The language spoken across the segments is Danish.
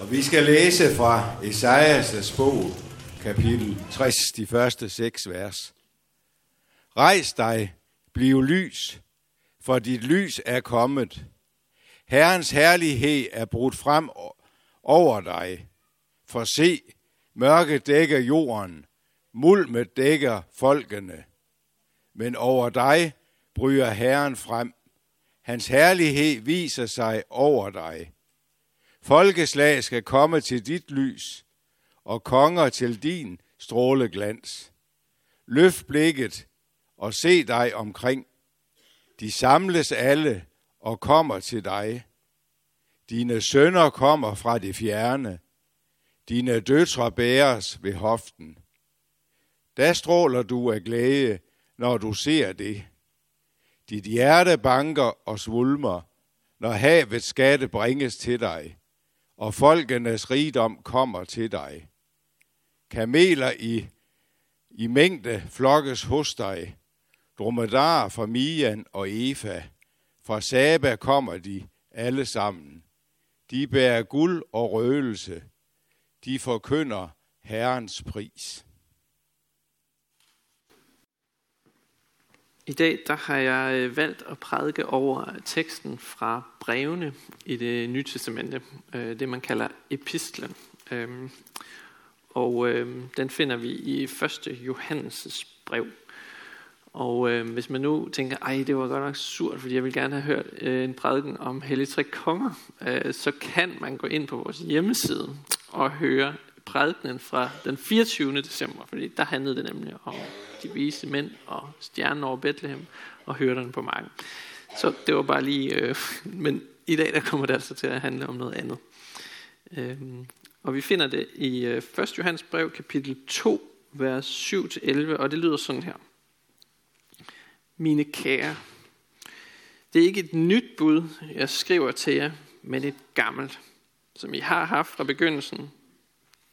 Og vi skal læse fra Esajas bog, kapitel 60, de første seks vers. Rejs dig, bliv lys, for dit lys er kommet. Herrens herlighed er brudt frem over dig. For se, mørke dækker jorden, mulmet dækker folkene. Men over dig bryder Herren frem. Hans herlighed viser sig over dig. Folkeslag skal komme til dit lys, og konger til din stråleglans. Løft blikket og se dig omkring. De samles alle og kommer til dig. Dine sønner kommer fra det fjerne. Dine døtre bæres ved hoften. Da stråler du af glæde, når du ser det. Dit hjerte banker og svulmer, når havets skatte bringes til dig, og folkenes rigdom kommer til dig. Kameler i, i mængde flokkes hos dig, dromedar fra Mian og Efa, fra Saba kommer de alle sammen. De bærer guld og røgelse, de forkynder Herrens pris. I dag der har jeg øh, valgt at prædike over teksten fra brevene i det nye testamente, øh, det man kalder epistlen. Øhm, og øhm, den finder vi i 1. Johannes' brev. Og øh, hvis man nu tænker, ej, det var godt nok surt, fordi jeg vil gerne have hørt øh, en prædiken om Hellige Tre Konger, øh, så kan man gå ind på vores hjemmeside og høre prædikenen fra den 24. december, fordi der handlede det nemlig om de vise mænd og stjernen over Bethlehem og hørderne på marken. Så det var bare lige, øh, men i dag der kommer det altså til at handle om noget andet. Øh, og vi finder det i øh, 1. Johannes brev, kapitel 2, vers 7-11, og det lyder sådan her. Mine kære, det er ikke et nyt bud, jeg skriver til jer, men et gammelt, som I har haft fra begyndelsen.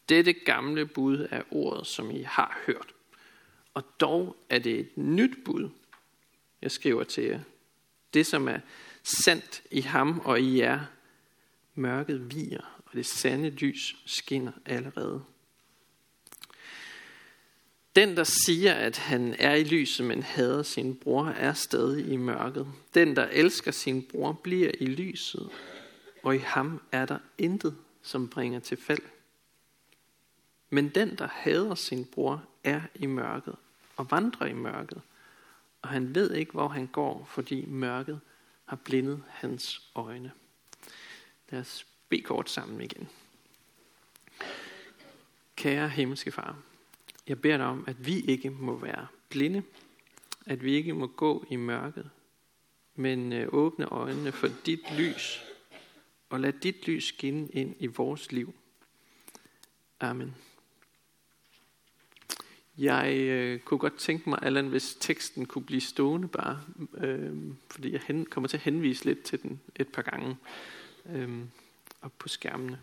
Dette gamle bud er ordet, som I har hørt. Og dog er det et nyt bud, jeg skriver til jer. Det, som er sandt i ham og i jer. Mørket viger, og det sande lys skinner allerede. Den, der siger, at han er i lyset, men hader sin bror, er stadig i mørket. Den, der elsker sin bror, bliver i lyset, og i ham er der intet, som bringer til fald. Men den, der hader sin bror, er i mørket og vandrer i mørket, og han ved ikke, hvor han går, fordi mørket har blindet hans øjne. Lad os bede kort sammen igen. Kære himmelske far, jeg beder dig om, at vi ikke må være blinde, at vi ikke må gå i mørket, men øh, åbne øjnene for dit lys, og lad dit lys skinne ind i vores liv. Amen. Jeg øh, kunne godt tænke mig, Allan, hvis teksten kunne blive stående bare, øh, fordi jeg hen, kommer til at henvise lidt til den et par gange øh, op på skærmene.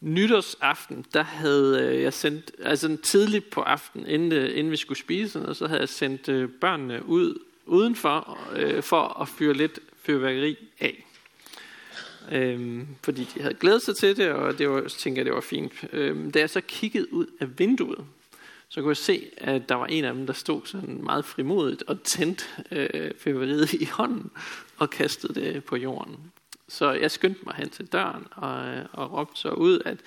Nytårsaften, der havde øh, jeg sendt, altså tidligt på aftenen, inden, øh, inden vi skulle spise, og så havde jeg sendt øh, børnene ud udenfor øh, for at fyre lidt fyrværkeri af. Øhm, fordi de havde glædet sig til det, og det var, tænker tænkte jeg, det var fint. Øhm, da jeg så kiggede ud af vinduet, så kunne jeg se, at der var en af dem, der stod sådan meget frimodigt og tændte øh, fyrværkeriet i hånden og kastede det på jorden. Så jeg skyndte mig hen til døren og, øh, og råbte så ud, at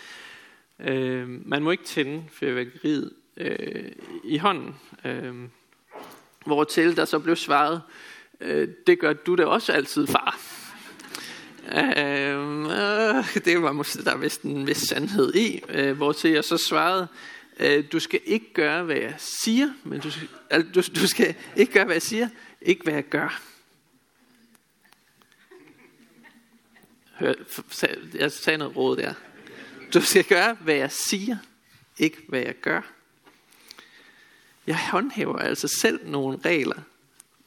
øh, man må ikke tænde fyrværkeriet øh, i hånden. Øh, hvortil der så blev svaret, øh, det gør du da også altid, far. Øh, øh, det var måske der vist en vis sandhed i, øh, hvortil jeg så svarede, Øh, du skal ikke gøre, hvad jeg siger, men du, skal, du, du skal ikke gøre, hvad jeg siger, ikke hvad jeg gør. Hør, jeg sagde noget råd der. Du skal gøre, hvad jeg siger, ikke hvad jeg gør. Jeg håndhæver altså selv nogle regler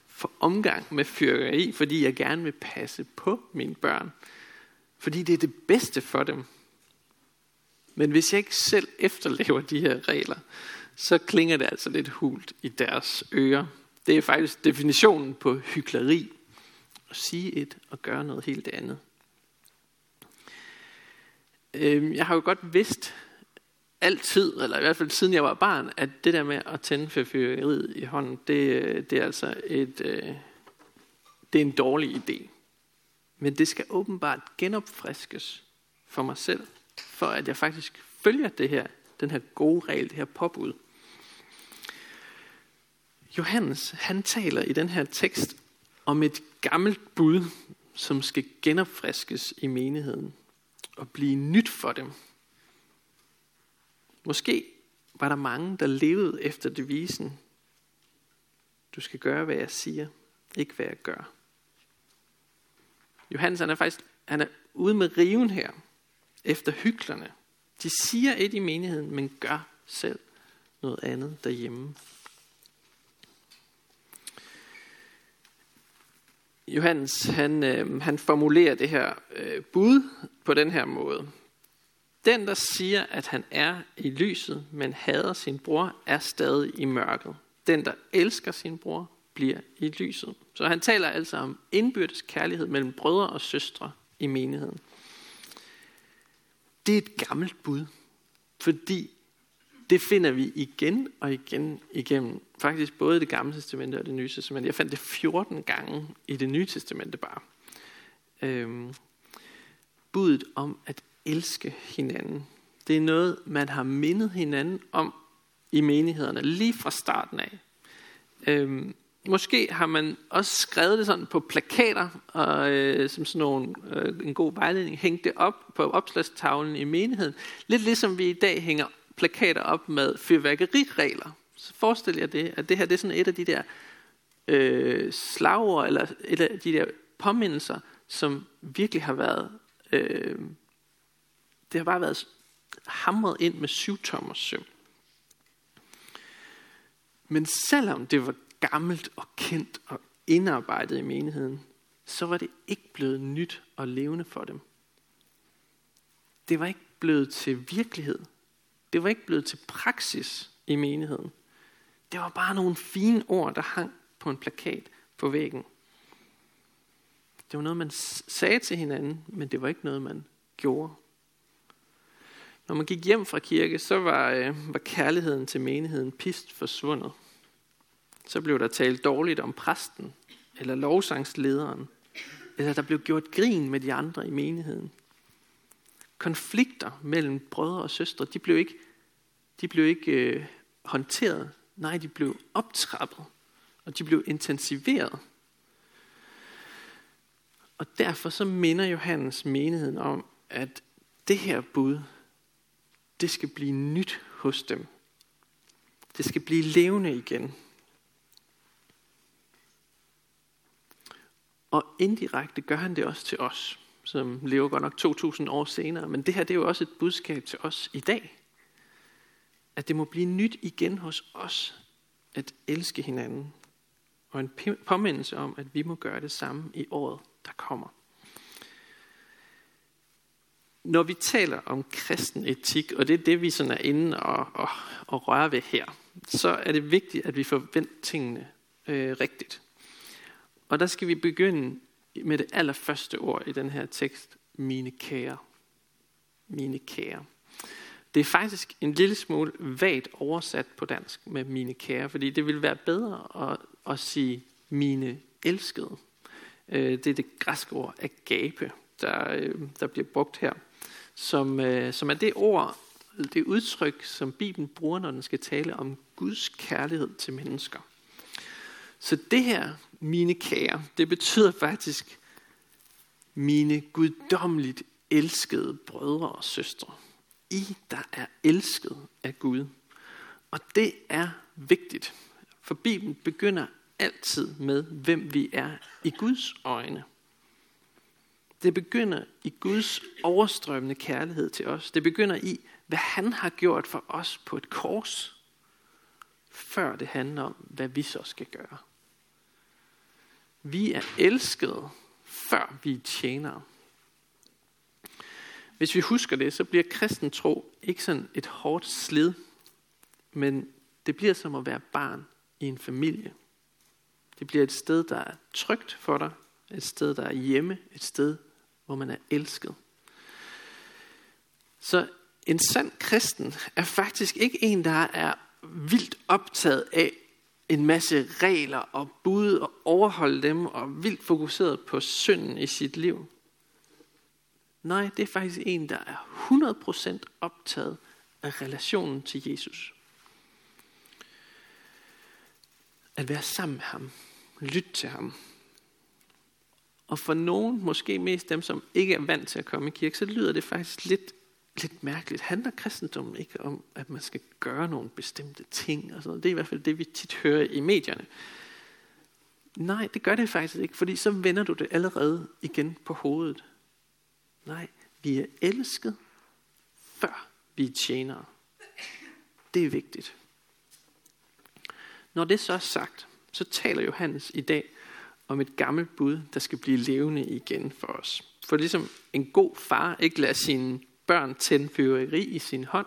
for omgang med fyrkeri, fordi jeg gerne vil passe på mine børn. Fordi det er det bedste for dem. Men hvis jeg ikke selv efterlever de her regler, så klinger det altså lidt hult i deres ører. Det er faktisk definitionen på hykleri. At sige et og gøre noget helt andet. Øhm, jeg har jo godt vidst altid, eller i hvert fald siden jeg var barn, at det der med at tænde fyrværkeriet i hånden, det, det er altså et, øh, det er en dårlig idé. Men det skal åbenbart genopfriskes for mig selv, for at jeg faktisk følger det her, den her gode regel, det her påbud. Johannes, han taler i den her tekst om et gammelt bud, som skal genopfriskes i menigheden og blive nyt for dem. Måske var der mange, der levede efter devisen, du skal gøre, hvad jeg siger, ikke hvad jeg gør. Johannes han er faktisk han er ude med riven her, efter hyklerne. De siger et i menigheden, men gør selv noget andet derhjemme. Johannes han, øh, han formulerer det her øh, bud på den her måde. Den, der siger, at han er i lyset, men hader sin bror, er stadig i mørket. Den, der elsker sin bror, bliver i lyset. Så han taler altså om indbyrdes kærlighed mellem brødre og søstre i menigheden. Det er et gammelt bud, fordi det finder vi igen og igen igennem. Faktisk både det gamle testamente og det nye testamente. Jeg fandt det 14 gange i det nye testamente bare. Øhm, budet om at elske hinanden. Det er noget, man har mindet hinanden om i menighederne lige fra starten af. Øhm, måske har man også skrevet det sådan på plakater, og øh, som sådan nogle, øh, en god vejledning, hængt det op på opslagstavlen i menigheden. Lidt ligesom vi i dag hænger plakater op med fyrværkeriregler. Så forestil jer det, at det her det er sådan et af de der øh, slagord, eller et af de der påmindelser, som virkelig har været, øh, det har bare været hamret ind med syv tommer søm. Men selvom det var gammelt og kendt og indarbejdet i menigheden, så var det ikke blevet nyt og levende for dem. Det var ikke blevet til virkelighed. Det var ikke blevet til praksis i menigheden. Det var bare nogle fine ord, der hang på en plakat på væggen. Det var noget, man sagde til hinanden, men det var ikke noget, man gjorde. Når man gik hjem fra kirke, så var, øh, var kærligheden til menigheden pist forsvundet. Så blev der talt dårligt om præsten, eller lovsangslederen, eller der blev gjort grin med de andre i menigheden konflikter mellem brødre og søstre, de blev ikke, de blev ikke øh, håndteret. Nej, de blev optrappet, og de blev intensiveret. Og derfor så minder Johannes menigheden om, at det her bud, det skal blive nyt hos dem. Det skal blive levende igen. Og indirekte gør han det også til os som lever godt nok 2000 år senere. Men det her det er jo også et budskab til os i dag. At det må blive nyt igen hos os at elske hinanden. Og en påmindelse om, at vi må gøre det samme i året, der kommer. Når vi taler om kristen etik, og det er det, vi sådan er inde og, og, og rører ved her, så er det vigtigt, at vi får vendt tingene øh, rigtigt. Og der skal vi begynde med det allerførste ord i den her tekst, mine kære. Mine kære. Det er faktisk en lille smule vagt oversat på dansk med mine kære, fordi det vil være bedre at, at sige mine elskede. Øh, det er det græske ord agape, der, øh, der bliver brugt her, som, øh, som er det ord, det udtryk, som Bibelen bruger, når den skal tale om Guds kærlighed til mennesker. Så det her, mine kære, det betyder faktisk mine guddommeligt elskede brødre og søstre. I, der er elsket af Gud. Og det er vigtigt, for Bibelen begynder altid med, hvem vi er i Guds øjne. Det begynder i Guds overstrømmende kærlighed til os. Det begynder i, hvad han har gjort for os på et kors, før det handler om, hvad vi så skal gøre. Vi er elskede, før vi er tjenere. Hvis vi husker det, så bliver kristen tro ikke sådan et hårdt slid, men det bliver som at være barn i en familie. Det bliver et sted, der er trygt for dig, et sted, der er hjemme, et sted, hvor man er elsket. Så en sand kristen er faktisk ikke en, der er vildt optaget af en masse regler og bud og overholde dem og vildt fokuseret på synden i sit liv. Nej, det er faktisk en, der er 100% optaget af relationen til Jesus. At være sammen med ham. Lytte til ham. Og for nogen, måske mest dem, som ikke er vant til at komme i kirke, så lyder det faktisk lidt, lidt mærkeligt. Handler kristendommen ikke om, at man skal gøre nogle bestemte ting? Og sådan noget? Det er i hvert fald det, vi tit hører i medierne. Nej, det gør det faktisk ikke, fordi så vender du det allerede igen på hovedet. Nej, vi er elsket, før vi er tjenere. Det er vigtigt. Når det så er sagt, så taler Johannes i dag om et gammelt bud, der skal blive levende igen for os. For ligesom en god far ikke lader sine børn tænde fyrværkeri i sin hånd,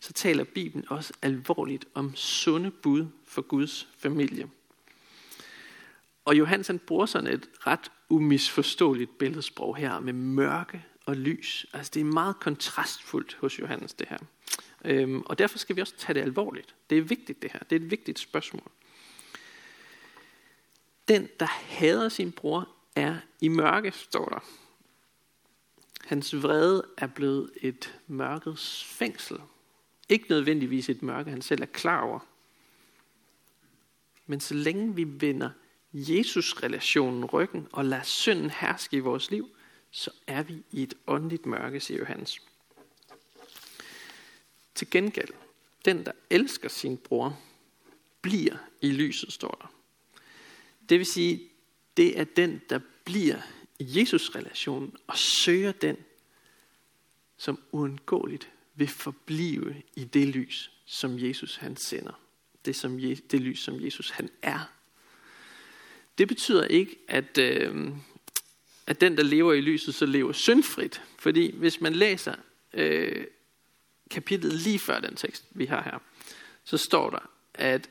så taler Bibelen også alvorligt om sunde bud for Guds familie. Og Johannes han bruger sådan et ret umisforståeligt billedsprog her med mørke og lys. Altså det er meget kontrastfuldt hos Johannes det her. Øhm, og derfor skal vi også tage det alvorligt. Det er vigtigt det her. Det er et vigtigt spørgsmål. Den, der hader sin bror, er i mørke, står der. Hans vrede er blevet et mørkets fængsel. Ikke nødvendigvis et mørke, han selv er klar over. Men så længe vi vender Jesus-relationen ryggen og lader synden herske i vores liv, så er vi i et åndeligt mørke, siger Johannes. Til gengæld, den der elsker sin bror, bliver i lyset, står der. Det vil sige, det er den, der bliver Jesus-relationen og søger den, som uundgåeligt vil forblive i det lys, som Jesus han sender. Det, som, det lys, som Jesus han er. Det betyder ikke, at, øh, at den, der lever i lyset, så lever syndfrit. Fordi hvis man læser øh, kapitlet lige før den tekst, vi har her, så står der, at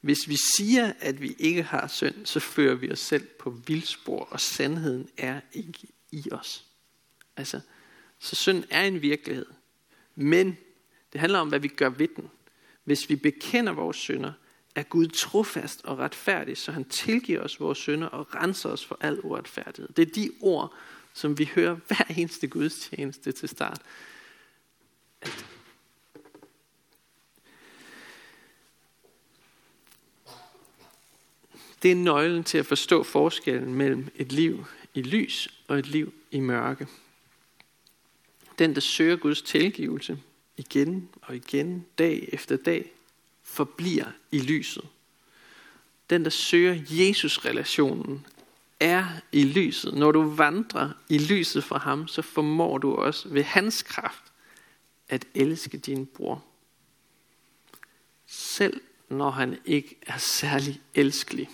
hvis vi siger, at vi ikke har synd, så fører vi os selv på vildspor, og sandheden er ikke i os. Altså, så synd er en virkelighed. Men det handler om, hvad vi gør ved den. Hvis vi bekender vores synder, er Gud trofast og retfærdig, så han tilgiver os vores synder og renser os for al uretfærdighed. Det er de ord, som vi hører hver eneste gudstjeneste til start. Det er nøglen til at forstå forskellen mellem et liv i lys og et liv i mørke. Den, der søger Guds tilgivelse igen og igen, dag efter dag, forbliver i lyset. Den, der søger Jesus-relationen, er i lyset. Når du vandrer i lyset fra ham, så formår du også ved hans kraft at elske din bror. Selv når han ikke er særlig elskelig.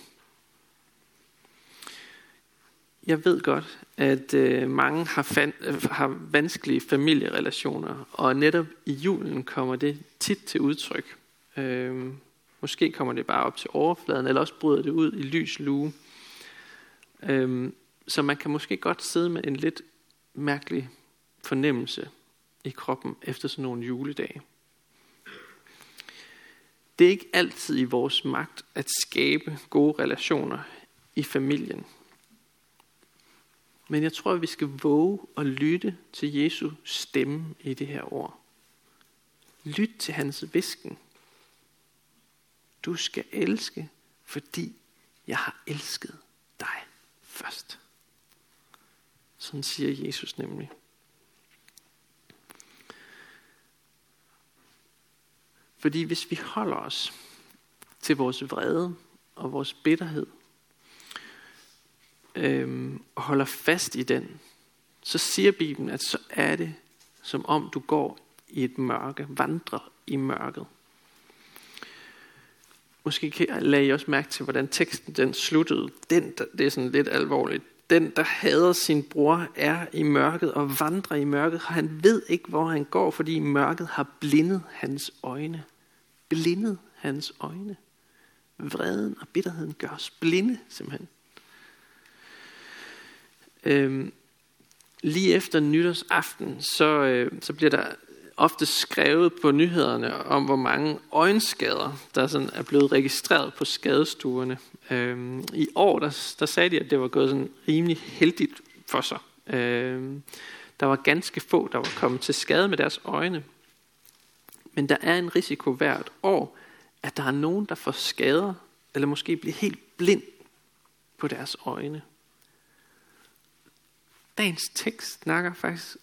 Jeg ved godt, at øh, mange har, fan, øh, har vanskelige familierelationer, og netop i julen kommer det tit til udtryk. Øh, måske kommer det bare op til overfladen, eller også bryder det ud i lys lue. Øh, så man kan måske godt sidde med en lidt mærkelig fornemmelse i kroppen efter sådan nogle juledage. Det er ikke altid i vores magt at skabe gode relationer i familien. Men jeg tror, at vi skal våge at lytte til Jesu stemme i det her ord. Lyt til hans visken. Du skal elske, fordi jeg har elsket dig først. Sådan siger Jesus nemlig. Fordi hvis vi holder os til vores vrede og vores bitterhed, øhm, og holder fast i den, så siger Bibelen, at så er det, som om du går i et mørke, vandrer i mørket. Måske lagde I også mærke til, hvordan teksten den sluttede. Den, det er sådan lidt alvorligt. Den, der hader sin bror, er i mørket og vandrer i mørket. Han ved ikke, hvor han går, fordi mørket har blindet hans øjne. Blindet hans øjne. Vreden og bitterheden gør os blinde, simpelthen. Øhm, lige efter nytårsaften, så, øh, så bliver der ofte skrevet på nyhederne om, hvor mange øjenskader, der sådan er blevet registreret på skadestuerne. Øhm, I år, der, der sagde de, at det var gået sådan rimelig heldigt for sig. Øhm, der var ganske få, der var kommet til skade med deres øjne. Men der er en risiko hvert år, at der er nogen, der får skader, eller måske bliver helt blind på deres øjne. Dagens tekst snakker faktisk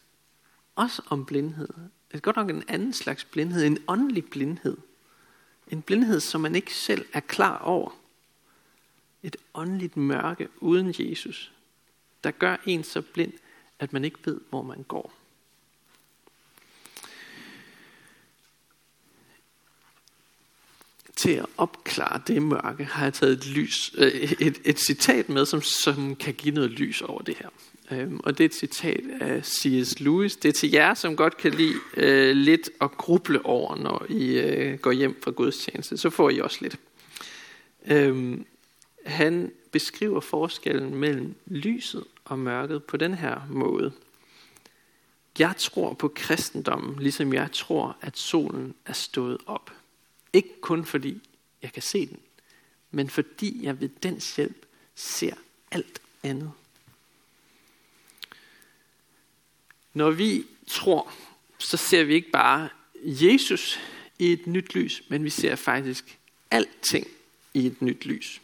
også om blindhed. Det er godt nok en anden slags blindhed, en åndelig blindhed. En blindhed, som man ikke selv er klar over. Et åndeligt mørke uden Jesus, der gør en så blind, at man ikke ved, hvor man går. Til at opklare det mørke har jeg taget et, lys, øh, et, et citat med, som, som kan give noget lys over det her. Øhm, og det er et citat af C.S. Lewis. Det er til jer, som godt kan lide øh, lidt at gruble over, når I øh, går hjem fra gudstjeneste. Så får I også lidt. Øhm, han beskriver forskellen mellem lyset og mørket på den her måde. Jeg tror på kristendommen, ligesom jeg tror, at solen er stået op. Ikke kun fordi jeg kan se den, men fordi jeg ved dens hjælp ser alt andet. Når vi tror, så ser vi ikke bare Jesus i et nyt lys, men vi ser faktisk alting i et nyt lys.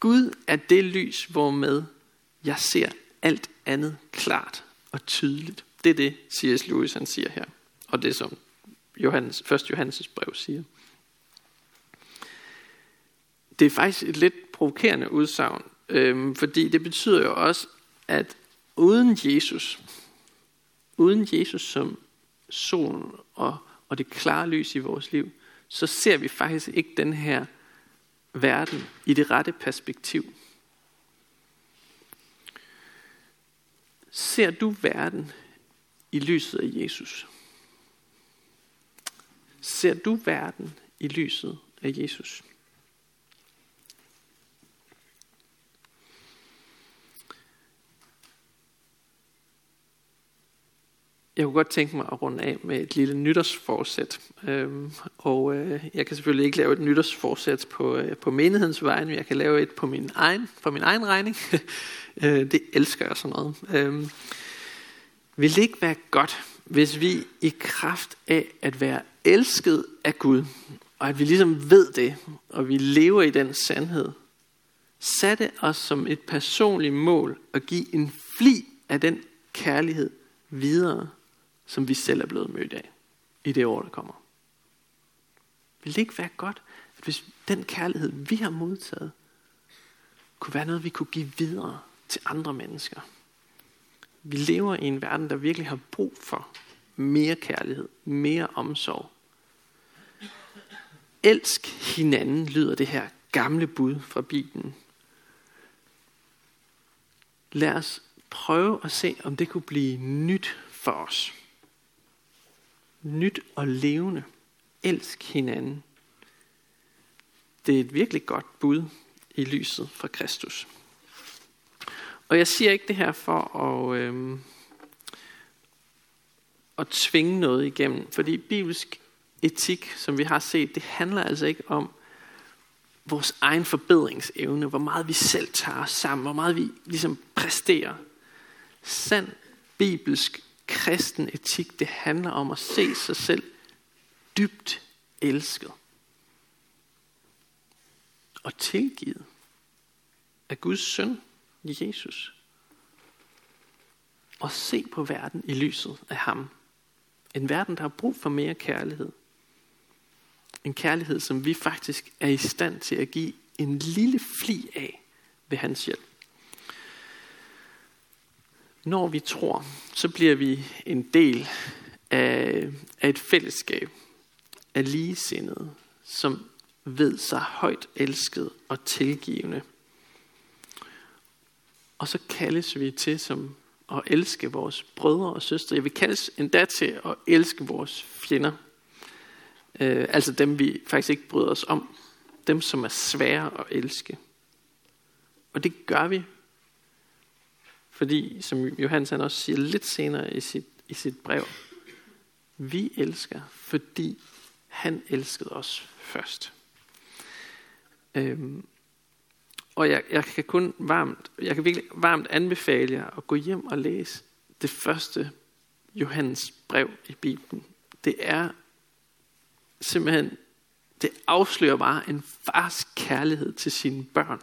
Gud er det lys, hvormed jeg ser alt andet klart og tydeligt. Det er det, C.S. Lewis han siger her. Og det som Johannes, 1. Johannes brev siger. Det er faktisk et lidt provokerende udsagn, øhm, fordi det betyder jo også, at uden Jesus, uden Jesus som solen og, og det klare lys i vores liv, så ser vi faktisk ikke den her verden i det rette perspektiv. Ser du verden i lyset af Jesus? Ser du verden i lyset af Jesus? Jeg kunne godt tænke mig at runde af med et lille nytårsforsæt. Øhm, og øh, jeg kan selvfølgelig ikke lave et nytårsforsæt på, øh, på menighedens vegne, men jeg kan lave et på min egen, for min egen regning. øh, det elsker jeg sådan noget. Øhm, vil det ikke være godt, hvis vi i kraft af at være elsket af Gud, og at vi ligesom ved det, og vi lever i den sandhed, satte os som et personligt mål at give en fli af den kærlighed videre som vi selv er blevet mødt af i det år, der kommer. Vil det ikke være godt, at hvis den kærlighed, vi har modtaget, kunne være noget, vi kunne give videre til andre mennesker? Vi lever i en verden, der virkelig har brug for mere kærlighed, mere omsorg. Elsk hinanden, lyder det her gamle bud fra Bibelen. Lad os prøve at se, om det kunne blive nyt for os nyt og levende. Elsk hinanden. Det er et virkelig godt bud i lyset fra Kristus. Og jeg siger ikke det her for at, øh, at tvinge noget igennem, fordi bibelsk etik, som vi har set, det handler altså ikke om vores egen forbedringsevne, hvor meget vi selv tager os sammen, hvor meget vi ligesom præsterer. Sand bibelsk kristen etik, det handler om at se sig selv dybt elsket og tilgivet af Guds søn, Jesus. Og se på verden i lyset af ham. En verden, der har brug for mere kærlighed. En kærlighed, som vi faktisk er i stand til at give en lille fli af ved hans hjælp. Når vi tror, så bliver vi en del af, af et fællesskab af ligesindede, som ved sig højt elsket og tilgivende. Og så kaldes vi til som at elske vores brødre og søstre. Jeg vil kaldes endda til at elske vores fjender. Øh, altså dem, vi faktisk ikke bryder os om. Dem, som er svære at elske. Og det gør vi, fordi, som Johannes han også siger lidt senere i sit, i sit brev, Vi elsker, fordi han elskede os først. Øhm, og jeg, jeg kan kun varmt, jeg kan virkelig varmt anbefale jer at gå hjem og læse det første Johannes brev i Bibelen. Det er simpelthen, det afslører bare en fars kærlighed til sine børn.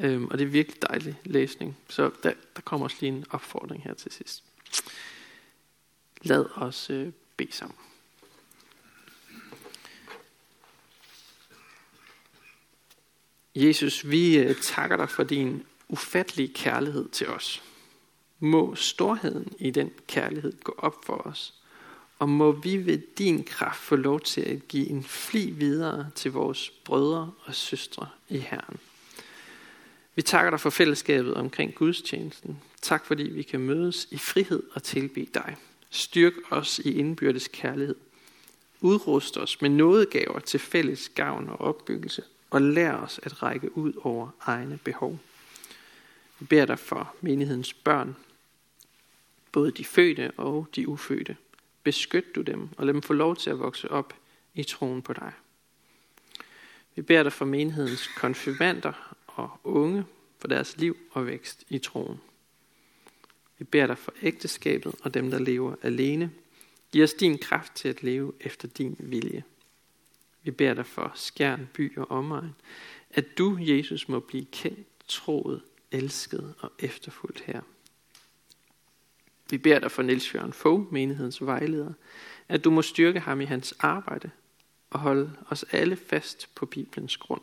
Øhm, og det er virkelig dejlig læsning. Så der, der kommer også lige en opfordring her til sidst. Lad os øh, bede sammen. Jesus, vi øh, takker dig for din ufattelige kærlighed til os. Må storheden i den kærlighed gå op for os, og må vi ved din kraft få lov til at give en fli videre til vores brødre og søstre i Herren. Vi takker dig for fællesskabet omkring gudstjenesten. Tak fordi vi kan mødes i frihed og tilbe dig. Styrk os i indbyrdes kærlighed. Udrust os med nådegaver til fælles gavn og opbyggelse, og lær os at række ud over egne behov. Vi beder dig for menighedens børn, både de fødte og de ufødte. Beskyt du dem, og lad dem få lov til at vokse op i troen på dig. Vi beder dig for menighedens konfirmander og unge for deres liv og vækst i troen. Vi beder dig for ægteskabet og dem, der lever alene. Giv os din kraft til at leve efter din vilje. Vi beder dig for skjern, by og omegn, at du, Jesus, må blive kendt, troet, elsket og efterfuldt her. Vi beder dig for Niels Jørgen Fogh, menighedens vejleder, at du må styrke ham i hans arbejde og holde os alle fast på Bibelens grund.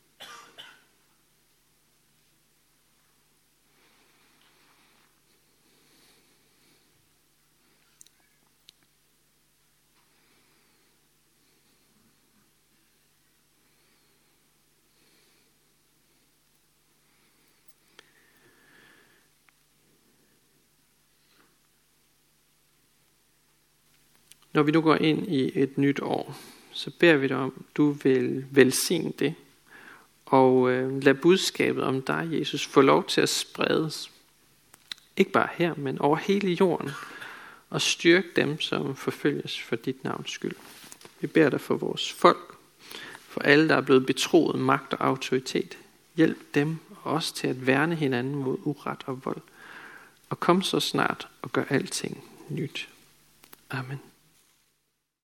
Når vi nu går ind i et nyt år, så beder vi dig om, du vil velsigne det, og øh, lad budskabet om dig, Jesus, få lov til at spredes. Ikke bare her, men over hele jorden, og styrk dem, som forfølges for dit navns skyld. Vi beder dig for vores folk, for alle, der er blevet betroet magt og autoritet. Hjælp dem og os til at værne hinanden mod uret og vold. Og kom så snart og gør alting nyt. Amen.